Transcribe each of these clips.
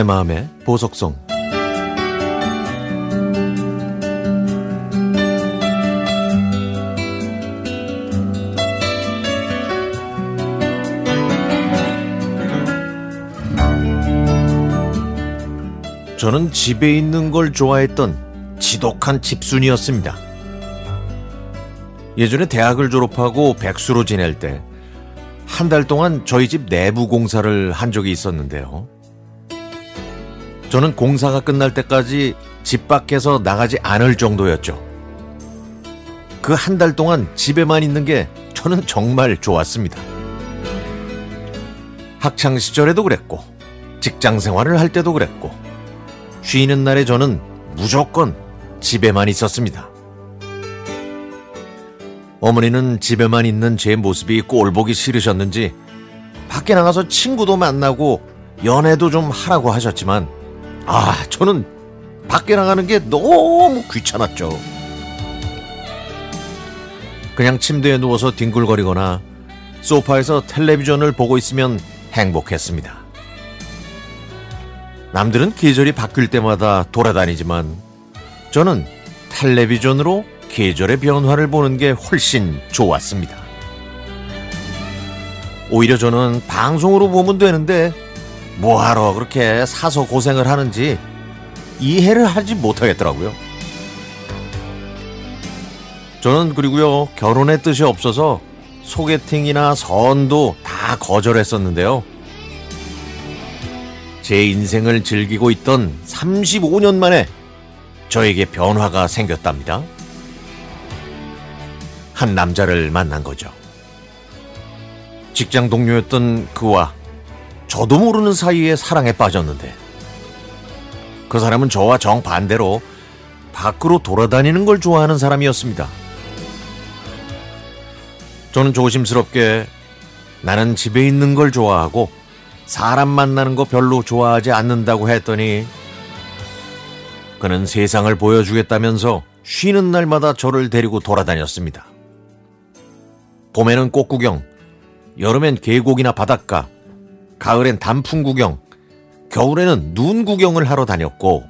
내 마음의 보석성 저는 집에 있는 걸 좋아했던 지독한 집순이었습니다. 예전에 대학을 졸업하고 백수로 지낼 때 한 달 동안 저희 집 내부 공사를 한 적이 있었는데요. 저는 공사가 끝날 때까지 집 밖에서 나가지 않을 정도였죠. 그 한 달 동안 집에만 있는 게 저는 정말 좋았습니다. 학창 시절에도 그랬고, 직장 생활을 할 때도 그랬고, 쉬는 날에 저는 무조건 집에만 있었습니다. 어머니는 집에만 있는 제 모습이 꼴보기 싫으셨는지 밖에 나가서 친구도 만나고 연애도 좀 하라고 하셨지만 아, 저는 밖에 나가는 게 너무 귀찮았죠. 그냥 침대에 누워서 뒹굴거리거나 소파에서 텔레비전을 보고 있으면 행복했습니다. 남들은 계절이 바뀔 때마다 돌아다니지만 저는 텔레비전으로 계절의 변화를 보는 게 훨씬 좋았습니다. 오히려 저는 방송으로 보면 되는데 뭐하러 그렇게 사서 고생을 하는지 이해를 하지 못하겠더라고요. 저는 그리고요, 결혼의 뜻이 없어서 소개팅이나 선도 다 거절했었는데요. 제 인생을 즐기고 있던 35년 만에 저에게 변화가 생겼답니다. 한 남자를 만난 거죠. 직장 동료였던 그와 저도 모르는 사이에 사랑에 빠졌는데 그 사람은 저와 정반대로 밖으로 돌아다니는 걸 좋아하는 사람이었습니다. 저는 조심스럽게 나는 집에 있는 걸 좋아하고 사람 만나는 거 별로 좋아하지 않는다고 했더니 그는 세상을 보여주겠다면서 쉬는 날마다 저를 데리고 돌아다녔습니다. 봄에는 꽃구경, 여름엔 계곡이나 바닷가, 가을엔 단풍 구경, 겨울에는 눈 구경을 하러 다녔고,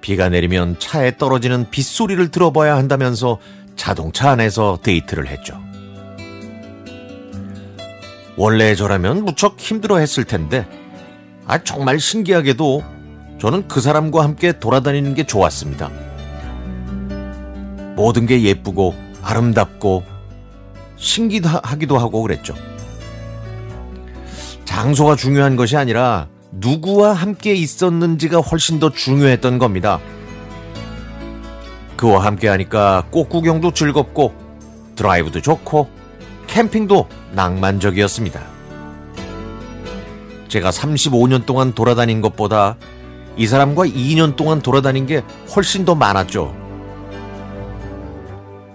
비가 내리면 차에 떨어지는 빗소리를 들어봐야 한다면서 자동차 안에서 데이트를 했죠. 원래 저라면 무척 힘들어 했을 텐데, 아, 정말 신기하게도 저는 그 사람과 함께 돌아다니는 게 좋았습니다. 모든 게 예쁘고 아름답고 신기하기도 하고 그랬죠. 장소가 중요한 것이 아니라 누구와 함께 있었는지가 훨씬 더 중요했던 겁니다. 그와 함께 하니까 꽃 구경도 즐겁고 드라이브도 좋고 캠핑도 낭만적이었습니다. 제가 35년 동안 돌아다닌 것보다 이 사람과 2년 동안 돌아다닌 게 훨씬 더 많았죠.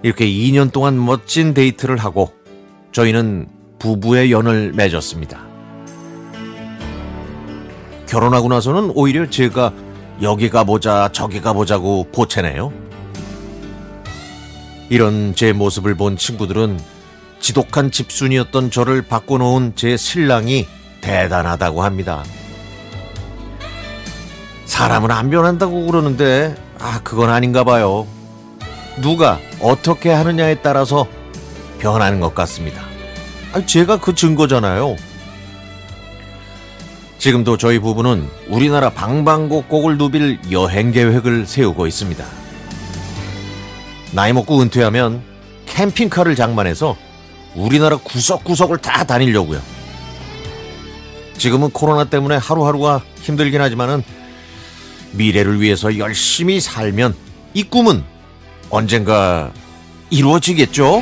이렇게 2년 동안 멋진 데이트를 하고 저희는 부부의 연을 맺었습니다. 결혼하고 나서는 오히려 제가 여기 가보자 저기 가보자고 보채네요. 이런 제 모습을 본 친구들은 지독한 집순이었던 저를 바꿔놓은 제 신랑이 대단하다고 합니다. 사람은 안 변한다고 그러는데, 아, 그건 아닌가 봐요. 누가 어떻게 하느냐에 따라서 변하는 것 같습니다. 아, 제가 그 증거잖아요. 지금도 저희 부부는 우리나라 방방곡곡을 누빌 여행 계획을 세우고 있습니다. 나이 먹고 은퇴하면 캠핑카를 장만해서 우리나라 구석구석을 다 다니려고요. 지금은 코로나 때문에 하루하루가 힘들긴 하지만은 미래를 위해서 열심히 살면 이 꿈은 언젠가 이루어지겠죠?